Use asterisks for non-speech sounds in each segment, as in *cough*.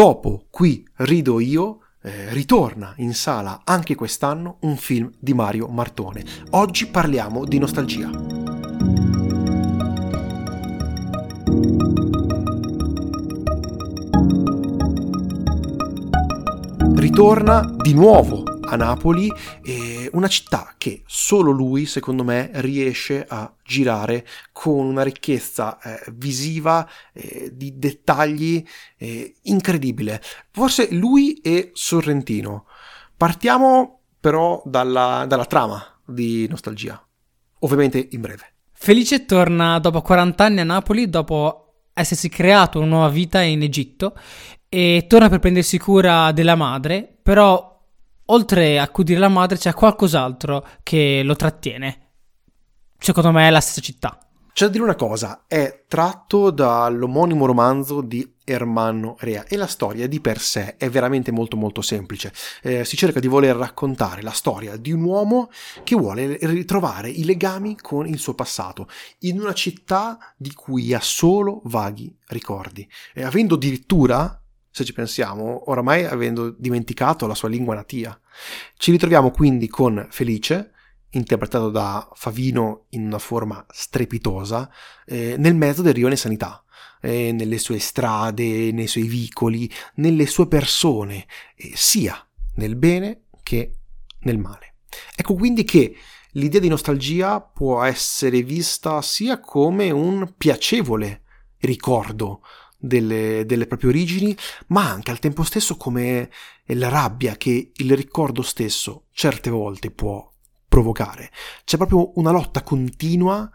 dopo Qui rido io, eh, ritorna in sala anche quest'anno un film di Mario Martone. Oggi parliamo di nostalgia. Ritorna di nuovo a Napoli, eh, una città che solo lui, secondo me, riesce a girare con una ricchezza eh, visiva eh, di dettagli eh, incredibile. Forse lui e Sorrentino. Partiamo però dalla, dalla trama di Nostalgia, ovviamente in breve. Felice torna dopo 40 anni a Napoli, dopo essersi creato una nuova vita in Egitto e torna per prendersi cura della madre, però oltre a accudire la madre c'è qualcos'altro che lo trattiene. Secondo me è la stessa città. C'è da dire una cosa, è tratto dall'omonimo romanzo di Ermanno Rea e la storia di per sé è veramente molto molto semplice. Eh, si cerca di voler raccontare la storia di un uomo che vuole ritrovare i legami con il suo passato in una città di cui ha solo vaghi ricordi. E avendo addirittura se ci pensiamo, oramai avendo dimenticato la sua lingua natia. Ci ritroviamo quindi con Felice, interpretato da Favino in una forma strepitosa, eh, nel mezzo del rione Sanità, eh, nelle sue strade, nei suoi vicoli, nelle sue persone, eh, sia nel bene che nel male. Ecco quindi che l'idea di nostalgia può essere vista sia come un piacevole ricordo delle, delle proprie origini, ma anche al tempo stesso come la rabbia che il ricordo stesso certe volte può provocare. C'è proprio una lotta continua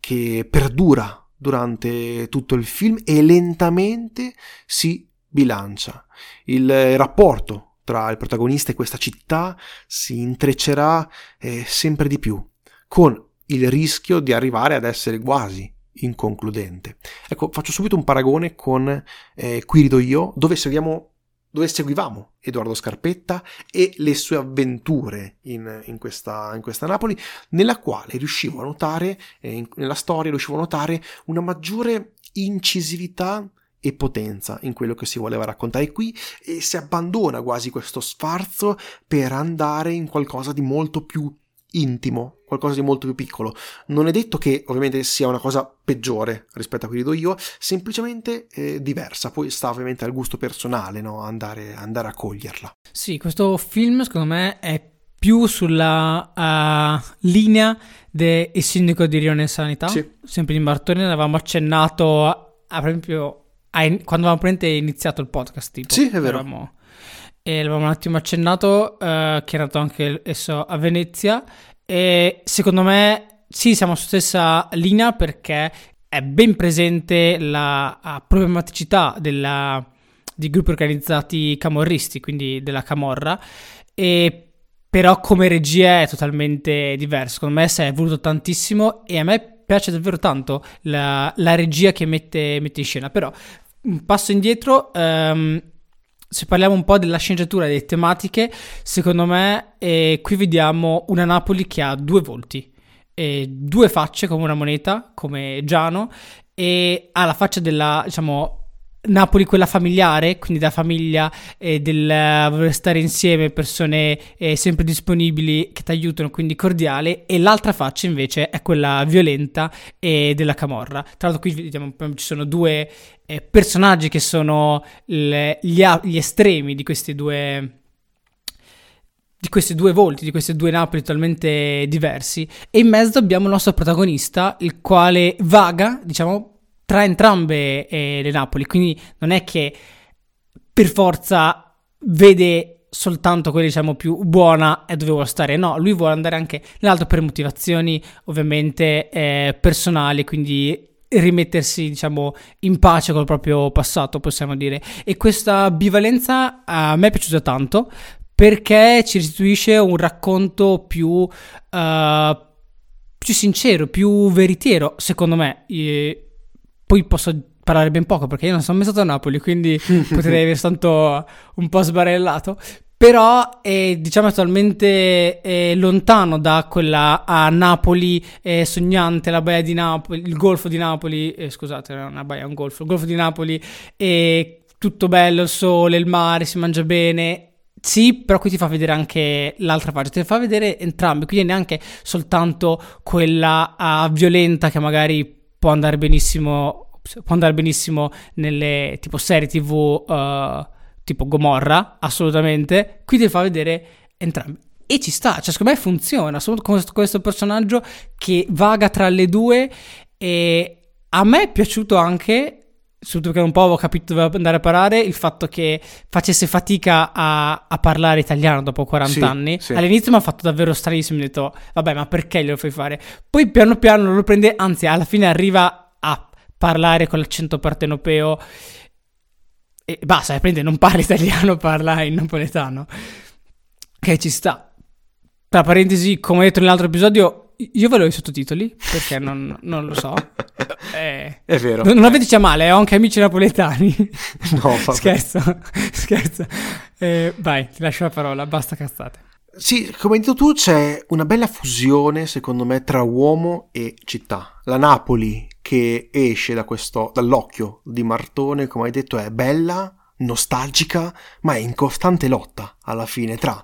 che perdura durante tutto il film e lentamente si bilancia. Il rapporto tra il protagonista e questa città si intreccerà eh, sempre di più, con il rischio di arrivare ad essere quasi inconcludente. Ecco, faccio subito un paragone con eh, Qui rido io, dove seguiamo dove seguivamo Edoardo Scarpetta e le sue avventure in, in, questa, in questa, Napoli, nella quale riuscivo a notare, eh, in, nella storia riuscivo a notare una maggiore incisività e potenza in quello che si voleva raccontare qui e si abbandona quasi questo sfarzo per andare in qualcosa di molto più intimo, qualcosa di molto più piccolo. Non è detto che ovviamente sia una cosa peggiore rispetto a cui rido io, semplicemente eh, diversa, poi sta ovviamente al gusto personale no? andare, andare, a coglierla. Sì, questo film secondo me è più sulla uh, linea del sindaco di Rione Sanità, sì. sempre di Bartoni, avevamo accennato a, a, proprio a in, quando avevamo iniziato il podcast. Tipo, sì, è vero. Eravamo, e l'avevamo un attimo accennato, uh, che è nato anche esso a Venezia. E secondo me, sì, siamo sulla stessa linea perché è ben presente la problematicità della, di gruppi organizzati camorristi, quindi della camorra. E però come regia è totalmente diverso. Secondo me si è voluto tantissimo e a me piace davvero tanto la, la regia che mette, mette, in scena. Però un passo indietro. Um, se parliamo un po' della sceneggiatura e delle tematiche, secondo me eh, qui vediamo una Napoli che ha due volti, eh, due facce come una moneta, come Giano, e ha la faccia della, diciamo, Napoli quella familiare, quindi da famiglia e del voler stare insieme, persone eh, sempre disponibili che ti aiutano, quindi cordiale, e l'altra faccia invece è quella violenta e della camorra. Tra l'altro qui vediamo ci sono due eh, personaggi che sono le, gli, gli estremi di questi due di questi due volti, di questi due Napoli totalmente diversi e in mezzo abbiamo il nostro protagonista, il quale vaga, diciamo, tra entrambe eh, le Napoli, quindi non è che per forza vede soltanto quella diciamo più buona e dove vuole stare, no, lui vuole andare anche nell'altro per motivazioni ovviamente eh, personali, quindi rimettersi diciamo in pace col proprio passato possiamo dire. E questa bivalenza a me è piaciuta tanto perché ci restituisce un racconto più uh, più sincero, più veritiero secondo me. E poi posso parlare ben poco perché io non sono mai stato a Napoli, quindi *laughs* potrei aver stato un po' sbarellato. Però è diciamo totalmente eh, lontano da quella a Napoli eh, sognante, la baia di Napoli, il golfo di Napoli, eh, scusate, non è una baia, è un golfo, il golfo di Napoli, tutto bello, il sole, il mare, si mangia bene. Sì, però qui ti fa vedere anche l'altra parte, ti fa vedere entrambi, quindi neanche soltanto quella uh, violenta che magari può andare benissimo, può andare benissimo nelle tipo serie tv uh, tipo Gomorra, assolutamente. Qui ti fa vedere entrambi. E ci sta, cioè secondo me funziona, con questo personaggio che vaga tra le due e a me è piaciuto anche soprattutto che un po' avevo capito dove andare a parare, il fatto che facesse fatica a, a parlare italiano dopo 40 Sì, anni. sì. All'inizio mi ha fatto davvero stranissimo, ho detto, vabbè, ma perché glielo fai fare? Poi piano piano lo prende, anzi, alla fine arriva a parlare con l'accento partenopeo e basta, prende, non parla italiano, parla in napoletano. Che ci sta. Tra parentesi, come detto nell'altro episodio, io ve l'ho i sottotitoli, perché non, non lo so. *laughs* Eh, È vero. non, non avete male, ho anche amici napoletani. *laughs* No, vabbè. scherzo, *laughs* scherzo. Eh, vai, ti lascio la parola, basta cazzate. Sì, come hai detto tu, c'è una bella fusione, secondo me, tra uomo e città. La Napoli che esce da questo, dall'occhio di Martone, come hai detto, è bella, nostalgica, ma è in costante lotta alla fine tra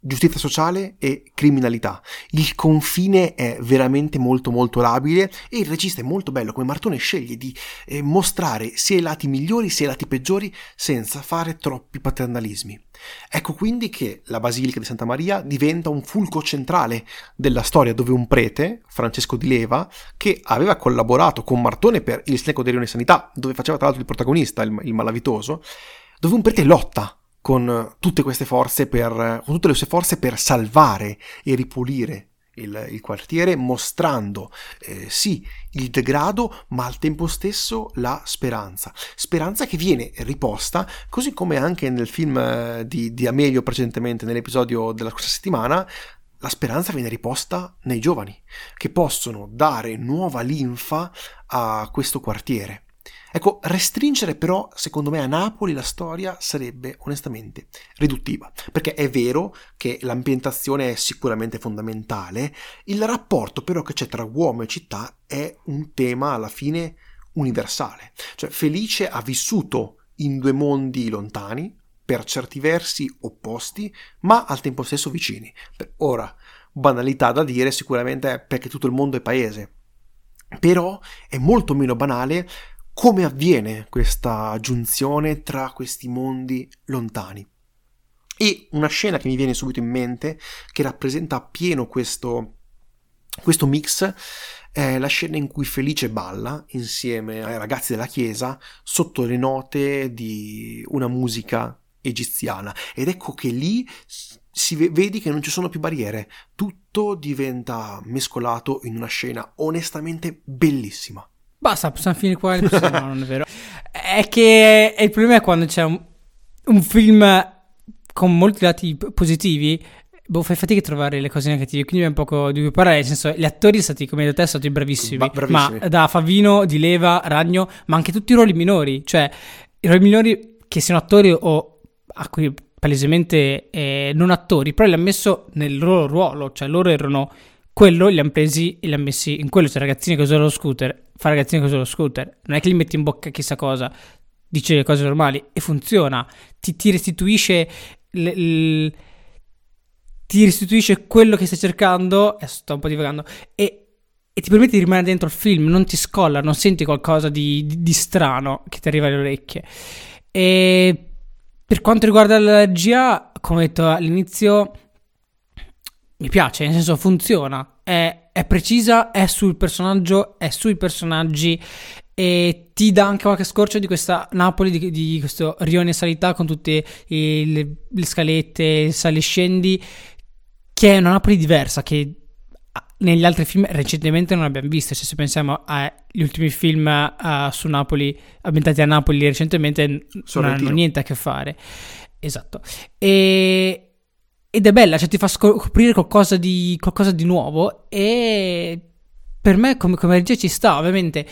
giustizia sociale e criminalità. Il confine è veramente molto molto labile e il regista è molto bello come Martone sceglie di eh, mostrare sia i lati migliori sia i lati peggiori senza fare troppi paternalismi. Ecco quindi che la Basilica di Santa Maria diventa un fulco centrale della storia dove un prete, Francesco di Leva, che aveva collaborato con Martone per il Sindaco di Rione Sanità, dove faceva tra l'altro il protagonista, il, il malavitoso, dove un prete lotta con tutte queste forze per, con tutte le sue forze per salvare e ripulire il, il quartiere, mostrando eh, sì il degrado, ma al tempo stesso la speranza. Speranza che viene riposta, così come anche nel film eh, di, di Amelio precedentemente, nell'episodio della scorsa settimana, la speranza viene riposta nei giovani, che possono dare nuova linfa a questo quartiere. Ecco, restringere però, secondo me, a Napoli la storia sarebbe onestamente riduttiva, perché è vero che l'ambientazione è sicuramente fondamentale, il rapporto però che c'è tra uomo e città è un tema alla fine universale. Cioè, Felice ha vissuto in due mondi lontani, per certi versi opposti, ma al tempo stesso vicini. Ora, banalità da dire sicuramente perché tutto il mondo è paese, però è molto meno banale come avviene questa giunzione tra questi mondi lontani. E una scena che mi viene subito in mente, che rappresenta appieno questo, questo mix, è la scena in cui Felice balla insieme ai ragazzi della chiesa sotto le note di una musica egiziana. Ed ecco che lì si vedi che non ci sono più barriere, tutto diventa mescolato in una scena onestamente bellissima. Basta, possiamo finire qua. *laughs* No, non è vero. È che è il problema è quando c'è un, un film con molti lati positivi. Boh, fai fatica a trovare le cose negative, quindi è un poco di cui parlare. Nel senso, gli attori sono stati, come hai detto te, sono stati bravissimi. Ba- bravissimi. Ma da Favino, Di Leva, Ragno, ma anche tutti i ruoli minori. Cioè, i ruoli minori che siano attori o a cui palesemente eh, non attori, però li hanno messo nel loro ruolo. Cioè, loro erano quello, li hanno presi e li hanno messi in quello. C'è ragazzini che usano lo scooter fa ragazzino così lo scooter, non è che gli metti in bocca chissà cosa, dice le cose normali e funziona, ti, ti restituisce l, l, ti restituisce quello che stai cercando, e sto un po' divagando, e, e, ti permette di rimanere dentro il film, non ti scolla, non senti qualcosa di, di, di strano che ti arriva alle orecchie. E per quanto riguarda la regia, come ho detto all'inizio, mi piace, nel senso funziona, è, è, precisa, è sul personaggio, è sui personaggi e ti dà anche qualche scorcio di questa Napoli, di, di questo rione sanità con tutte le, le scalette, sali e scendi, che è una Napoli diversa, che negli altri film recentemente non abbiamo visto, cioè, se pensiamo agli ultimi film uh, su Napoli, ambientati a Napoli recentemente, Sorrentino. non hanno niente a che fare. Esatto. E ed è bella, cioè ti fa scoprire qualcosa di, qualcosa di nuovo e per me come, come regia ci sta, ovviamente.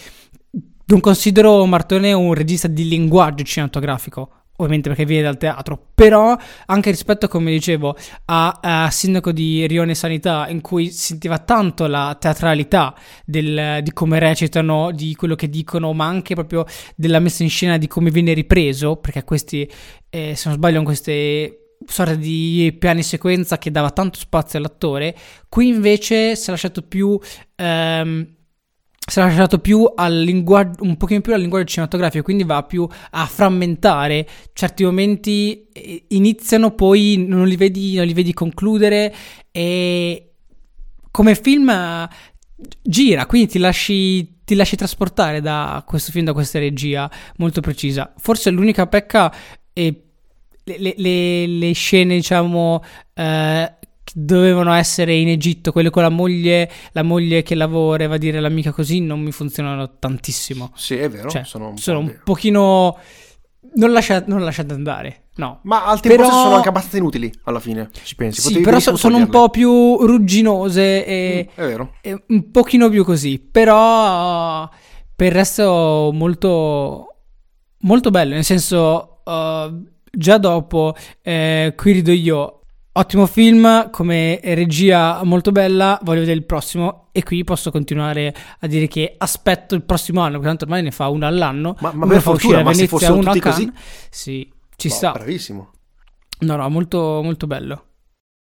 Non considero Martone un regista di linguaggio cinematografico, ovviamente perché viene dal teatro, però anche rispetto, come dicevo, a, a Sindaco di Rione Sanità, in cui sentiva tanto la teatralità del, di come recitano, di quello che dicono, ma anche proprio della messa in scena di come viene ripreso, perché questi, eh, se non sbaglio, queste sorta di piani sequenza che dava tanto spazio all'attore, qui invece si è lasciato più... Ehm, si è lasciato più al linguaggio, un pochino più al linguaggio cinematografico, quindi va più a frammentare. Certi momenti eh, iniziano, poi non li vedi, non li vedi concludere e come film eh, gira, quindi ti lasci, ti lasci trasportare da questo film, da questa regia molto precisa. Forse l'unica pecca è le, le, le scene, diciamo, eh, dovevano essere in Egitto, quelle con la moglie, la moglie che lavora e va a dire all'amica così, non mi funzionano tantissimo. Sì, è vero, cioè, sono un, sono po un pochino... Non lasciate, non lasciate andare, no. Ma al tempo Però- stesso sono anche abbastanza inutili, alla fine, ci pensi. Sì, Potevi però so- sono un po' più rugginose e, Mm, è vero. e un pochino più così. Però per il resto molto, molto bello, nel senso uh, già dopo eh, Qui rido io, ottimo film, come regia molto bella, voglio vedere il prossimo e qui posso continuare a dire che aspetto il prossimo anno, perché tanto ormai ne fa uno all'anno. Ma- ma per fortuna, ma se Venezia, fossero uno a tutti così? Sì, ci Boh, sta. Bravissimo. No, no, molto, molto bello.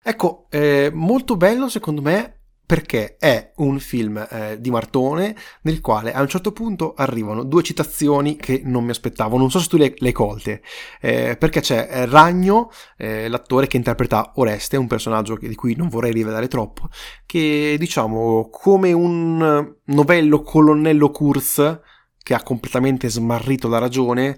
Ecco, eh, molto bello secondo me perché è un film eh, di Martone nel quale a un certo punto arrivano due citazioni che non mi aspettavo, non so se tu le, hai colte, eh, perché c'è eh, Ragno, eh, l'attore che interpreta Oreste, un personaggio che- di cui non vorrei rivelare troppo, che diciamo come un novello colonnello Kurz che ha completamente smarrito la ragione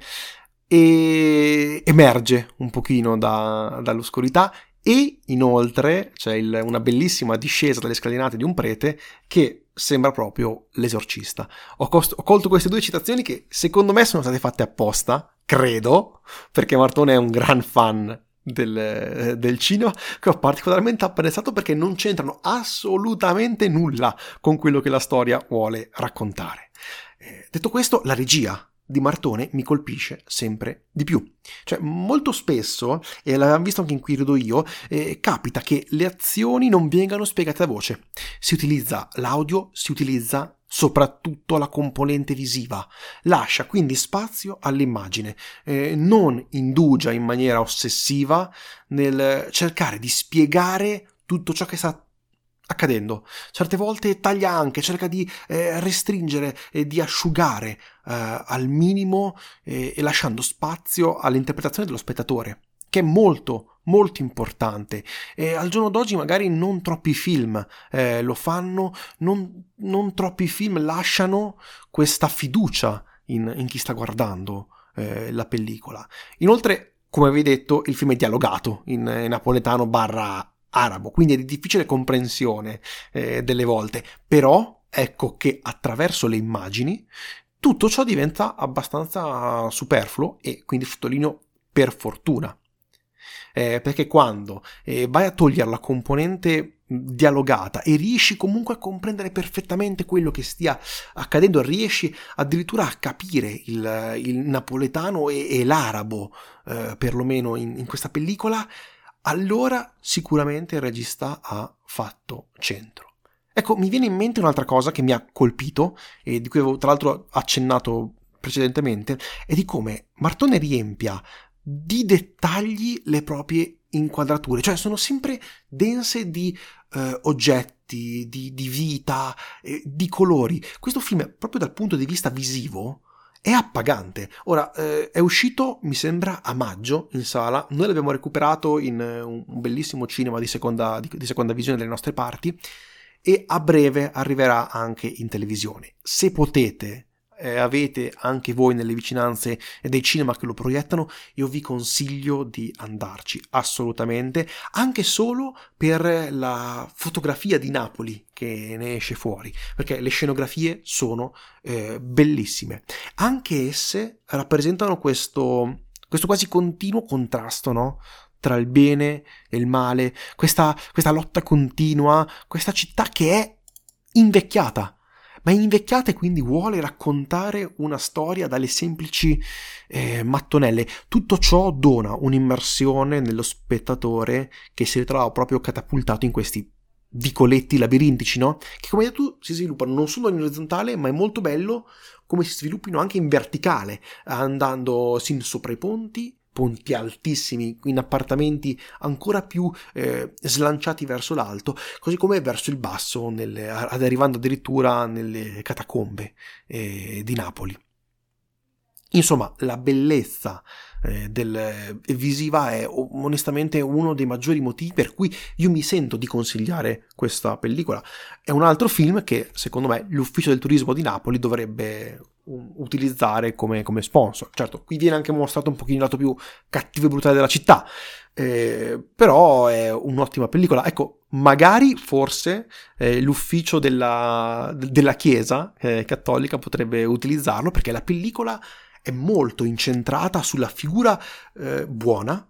e emerge un pochino da- dall'oscurità e inoltre c'è il- una bellissima discesa dalle scalinate di un prete che sembra proprio l'esorcista. Ho, cost- ho colto queste due citazioni che secondo me sono state fatte apposta, credo, perché Martone è un gran fan del, del cinema che ho particolarmente apprezzato perché non c'entrano assolutamente nulla con quello che la storia vuole raccontare. Eh, detto questo, la regia di Martone mi colpisce sempre di più. Cioè, molto spesso, e l'abbiamo visto anche in Qui rido io, eh, capita che le azioni non vengano spiegate a voce. Si utilizza l'audio, si utilizza soprattutto la componente visiva. Lascia quindi spazio all'immagine, eh, non indugia in maniera ossessiva nel cercare di spiegare tutto ciò che sta accadendo. Certe volte taglia anche, cerca di eh, restringere e di asciugare al minimo eh, e lasciando spazio all'interpretazione dello spettatore, che è molto molto importante. E al giorno d'oggi magari non troppi film eh, lo fanno non, non troppi film lasciano questa fiducia in, in chi sta guardando eh, la pellicola. Inoltre come avevi detto il film è dialogato in, in napoletano barra arabo, quindi è di difficile comprensione eh, delle volte, però ecco che attraverso le immagini tutto ciò diventa abbastanza superfluo e quindi sottolineo per fortuna. Eh, perché quando eh, vai a togliere la componente dialogata e riesci comunque a comprendere perfettamente quello che stia accadendo, riesci addirittura a capire il, il napoletano e, e l'arabo, eh, perlomeno in, in questa pellicola, allora sicuramente il regista ha fatto centro. Ecco, mi viene in mente un'altra cosa che mi ha colpito e di cui avevo tra l'altro accennato precedentemente, è di come Martone riempia di dettagli le proprie inquadrature, cioè sono sempre dense di eh, oggetti, di, di vita, eh, di colori. Questo film, proprio dal punto di vista visivo, è appagante. Ora, eh, è uscito, mi sembra, a maggio in sala. Noi l'abbiamo recuperato in eh, un, bellissimo cinema di seconda, di, di seconda visione delle nostre parti e a breve arriverà anche in televisione. Se potete, eh, avete anche voi nelle vicinanze dei cinema che lo proiettano, io vi consiglio di andarci assolutamente, anche solo per la fotografia di Napoli che ne esce fuori, perché le scenografie sono eh, bellissime. Anche esse rappresentano questo, questo quasi continuo contrasto, no? Tra il bene e il male, questa, questa lotta continua, questa città che è invecchiata ma è invecchiata e quindi vuole raccontare una storia dalle semplici eh, mattonelle. Tutto ciò dona un'immersione nello spettatore che si ritrova proprio catapultato in questi vicoletti labirintici, no? Che come detto si sviluppano non solo in orizzontale, ma è molto bello come si sviluppino anche in verticale, andando sin sopra i ponti, ponti altissimi, in appartamenti ancora più eh, slanciati verso l'alto, così come verso il basso, nelle, arrivando addirittura nelle catacombe eh, di Napoli. Insomma, la bellezza eh, del, eh, visiva è onestamente uno dei maggiori motivi per cui io mi sento di consigliare questa pellicola. È un altro film che, secondo me, l'Ufficio del Turismo di Napoli dovrebbe utilizzare come, come sponsor. Certo, qui viene anche mostrato un pochino il lato più cattivo e brutale della città, eh, però è un'ottima pellicola. Ecco, magari forse eh, l'ufficio della, della Chiesa eh, cattolica potrebbe utilizzarlo perché la pellicola è molto incentrata sulla figura eh, buona,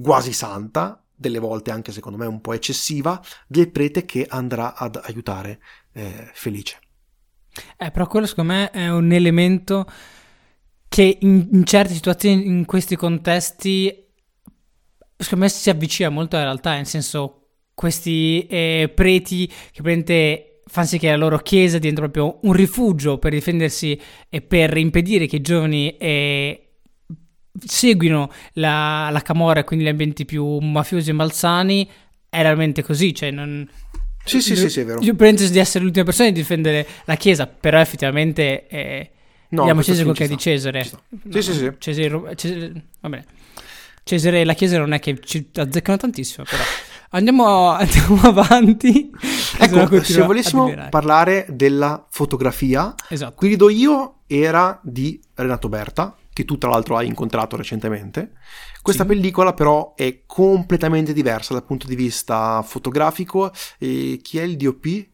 quasi santa, delle volte anche secondo me un po' eccessiva, del prete che andrà ad aiutare eh, Felice. Eh, però quello secondo me è un elemento che in, in certe situazioni, in questi contesti, secondo me si avvicina molto alla realtà, nel senso questi eh, preti che prende fanno sì che la loro chiesa diventi proprio un rifugio per difendersi e per impedire che i giovani eh, seguino la, la camorra e quindi gli ambienti più mafiosi e malsani, è realmente così, cioè non... Sì, sì, sì, sì, è vero. Io penso di essere l'ultima persona di difendere la chiesa, però effettivamente... Eh, no, diamo Cesare quel che è di Cesare. No, sì, sì, sì. Cesare, Cesare, va bene. Cesare e la chiesa non è che ci azzeccano tantissimo, però... Andiamo, *laughs* andiamo avanti. Ecco, se volessimo parlare della fotografia, esatto. qui do io era di Renato Berta, che tu tra l'altro hai incontrato recentemente. Questa sì. pellicola però è completamente diversa dal punto di vista fotografico. E chi è il DOP?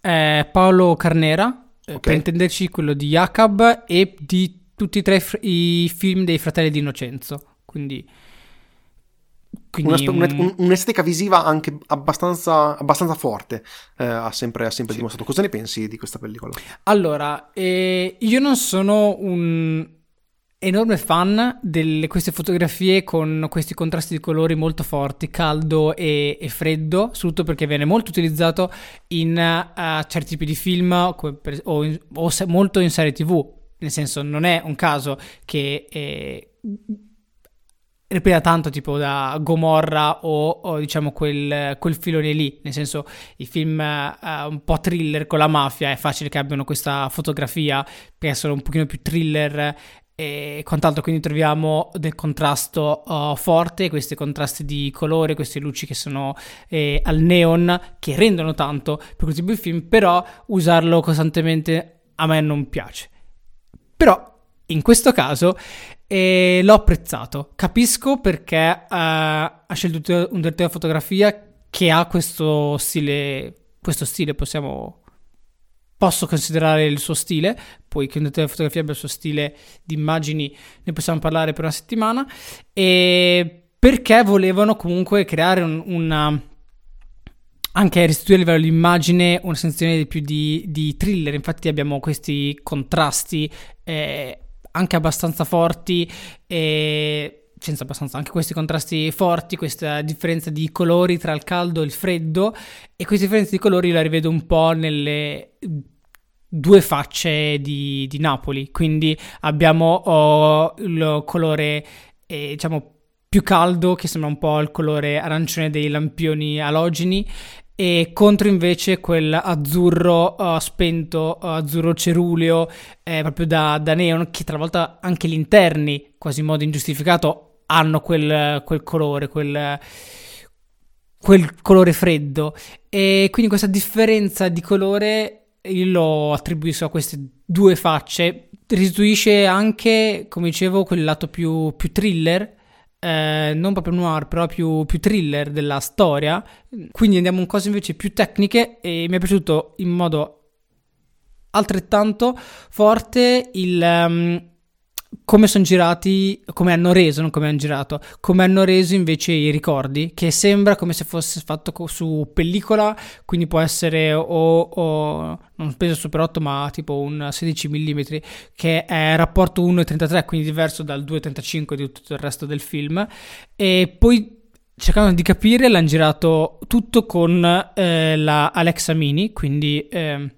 Eh, Paolo Carnera, okay. per intenderci quello di Jacob e di tutti e tre i film dei fratelli di Innocenzo. Quindi quindi una, un... un'estetica visiva anche abbastanza, abbastanza forte eh, ha sempre, ha sempre sì. dimostrato. Cosa ne pensi di questa pellicola? Allora, eh, io non sono un enorme fan di queste fotografie con questi contrasti di colori molto forti, caldo e, e freddo, soprattutto perché viene molto utilizzato in uh, certi tipi di film per, o, in, o se, molto in serie tv. Nel senso, non è un caso che... Eh, riprenda tanto tipo da Gomorra o, o diciamo quel, quel, filone lì, nel senso i film uh, un po' thriller con la mafia è facile che abbiano questa fotografia per essere un pochino più thriller e quant'altro, quindi troviamo del contrasto uh, forte, questi contrasti di colore, queste luci che sono eh, al neon, che rendono tanto per questo tipo di film, però usarlo costantemente a me non piace. Però in questo caso e l'ho apprezzato. Capisco perché uh, ha scelto un direttore di fotografia che ha questo stile, questo stile possiamo posso considerare il suo stile, poi che di fotografia abbia il suo stile di immagini ne possiamo parlare per una settimana. E perché volevano comunque creare un, una anche restituire a livello di immagine una sensazione di più di, di thriller. Infatti abbiamo questi contrasti eh, anche abbastanza forti e senza abbastanza anche questi contrasti forti, questa differenza di colori tra il caldo e il freddo. E queste differenze di colori la rivedo un po' nelle due facce di, di Napoli, quindi abbiamo oh, il colore eh, diciamo più caldo che sembra un po' il colore arancione dei lampioni alogeni e contro invece quel azzurro uh, spento, uh, azzurro ceruleo, eh, proprio da, da, neon, che l'altro anche gli interni, quasi in modo ingiustificato, hanno quel, quel colore, quel, quel colore freddo. E quindi questa differenza di colore io lo attribuisco a queste due facce, restituisce anche, come dicevo, quel lato più, più thriller eh, non proprio noir, però più, più, thriller della storia. Quindi andiamo in cose invece più tecniche e mi è piaciuto in modo altrettanto forte il um, come sono girati, come hanno reso, non come hanno girato, come hanno reso invece i ricordi, che sembra come se fosse fatto su pellicola, quindi può essere o, o non penso Super 8, ma tipo un 16 mm, che è rapporto 1,33, quindi diverso dal 2,35 di tutto il resto del film. E poi cercando di capire l'hanno girato tutto con eh, la Alexa Mini, quindi... Eh,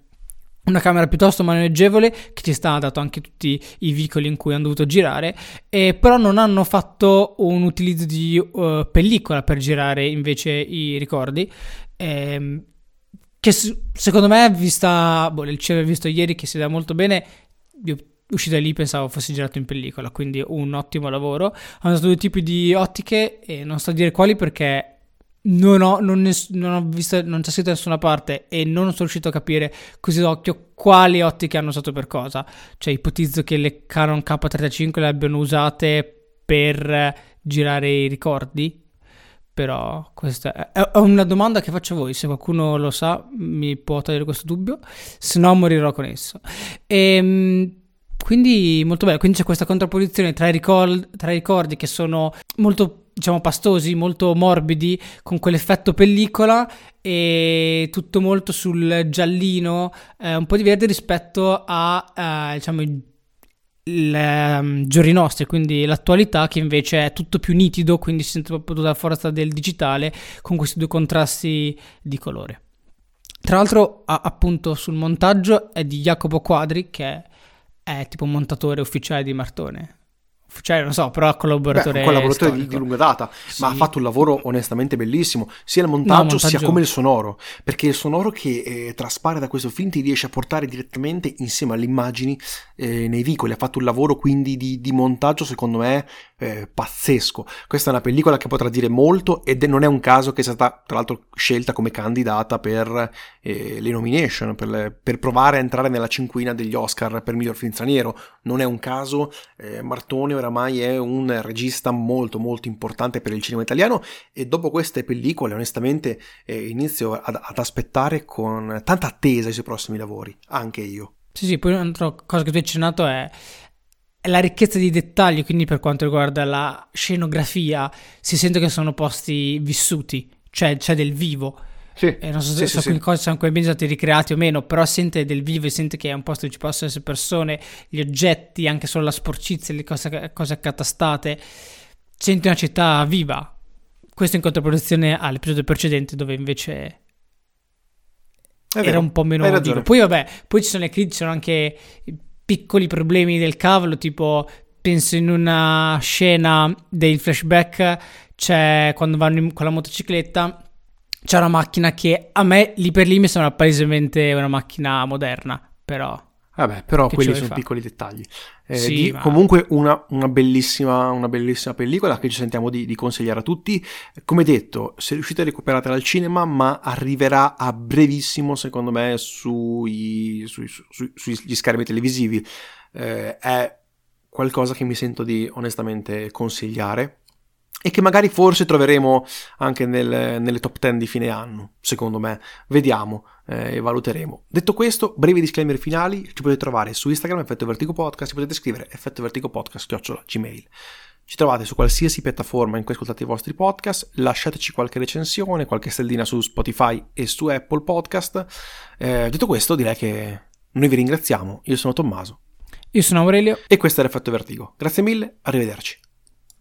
una camera piuttosto maneggevole che ci sta dato anche tutti i vicoli in cui hanno dovuto girare, eh, però non hanno fatto un utilizzo di uh, pellicola per girare invece i ricordi. Eh, che secondo me, vista boh, il cielo visto ieri che si dà molto bene, uscito da lì pensavo fosse girato in pellicola, quindi un ottimo lavoro. Hanno usato due tipi di ottiche e non a dire quali perché non ho, non, ness- non ho visto, non c'è scritto da nessuna parte e non sono riuscito a capire così d'occhio quali ottiche hanno usato per cosa. Cioè, ipotizzo che le Canon K35 le abbiano usate per girare i ricordi. Però questa è una domanda che faccio a voi. Se qualcuno lo sa, mi può togliere questo dubbio. Se no, morirò con esso. E, ehm, quindi molto bello. Quindi c'è questa contrapposizione tra i, ricord- tra i ricordi che sono molto diciamo pastosi, molto morbidi, con quell'effetto pellicola e tutto molto sul giallino, eh, un po' di verde rispetto a eh, diciamo i um, giorni nostri, quindi l'attualità che invece è tutto più nitido, quindi si sente proprio la forza del digitale con questi due contrasti di colore. Tra l'altro, a, appunto, sul montaggio è di Jacopo Quadri, che è, è tipo montatore ufficiale di Martone cioè non so, però collaboratore, Beh, collaboratore di, di, lunga data, sì. ma ha fatto un lavoro onestamente bellissimo, sia il montaggio, no, montaggio, sia come il sonoro, perché il sonoro che eh, traspare da questo film ti riesce a portare direttamente insieme alle immagini eh, nei vicoli, ha fatto un lavoro quindi di, di montaggio secondo me eh, pazzesco. Questa è una pellicola che potrà dire molto ed non è un caso che sia stata tra l'altro scelta come candidata per eh, le nomination, per, le, per, provare a entrare nella cinquina degli Oscar per miglior film straniero. Non è un caso, eh, Martone oramai è un regista molto molto importante per il cinema italiano e dopo queste pellicole onestamente eh, inizio ad, ad aspettare con tanta attesa i suoi prossimi lavori, anche io. Sì, sì, poi un'altra cosa che tu hai accennato è la ricchezza di dettagli, quindi per quanto riguarda la scenografia, si sente che sono posti vissuti, cioè c'è del vivo. Sì, eh, non so se sì, sì, cose sono ben stati ricreati o meno, però sente del vivo e sente che è un posto dove ci possono essere persone, gli oggetti, anche solo la sporcizia, le cose, cose accatastate. Senti una città viva. Questo in contrapposizione all'episodio precedente dove invece era un po' meno vivo. Poi vabbè, poi ci sono le critiche, ci sono anche piccoli problemi del cavolo, tipo penso in una scena del flashback c'è quando vanno in, con la motocicletta c'è una macchina che a me lì per lì mi sembra palesemente una macchina moderna, però Vabbè, però quelli sono fa? piccoli dettagli. Eh, sì, di, ma... Comunque una, una, bellissima, una, bellissima, pellicola che ci sentiamo di, di, consigliare a tutti. Come detto, se riuscite a recuperatela al cinema, ma arriverà a brevissimo, secondo me, sui, sui, sui, sugli schermi televisivi. Eh, è qualcosa che mi sento di onestamente consigliare e che magari forse troveremo anche nel, nelle top 10 di fine anno, secondo me. Vediamo eh, e valuteremo. Detto questo, brevi disclaimer finali, ci potete trovare su Instagram, Effetto Vertigo Podcast, ci potete scrivere effetto vertigo podcast, chiocciola, gmail. Ci trovate su qualsiasi piattaforma in cui ascoltate i vostri podcast, lasciateci qualche recensione, qualche stellina su Spotify e su Apple Podcast. Eh, detto questo, direi che noi vi ringraziamo. Io sono Tommaso. Io sono Aurelio. E questo era Effetto Vertigo. Grazie mille, arrivederci.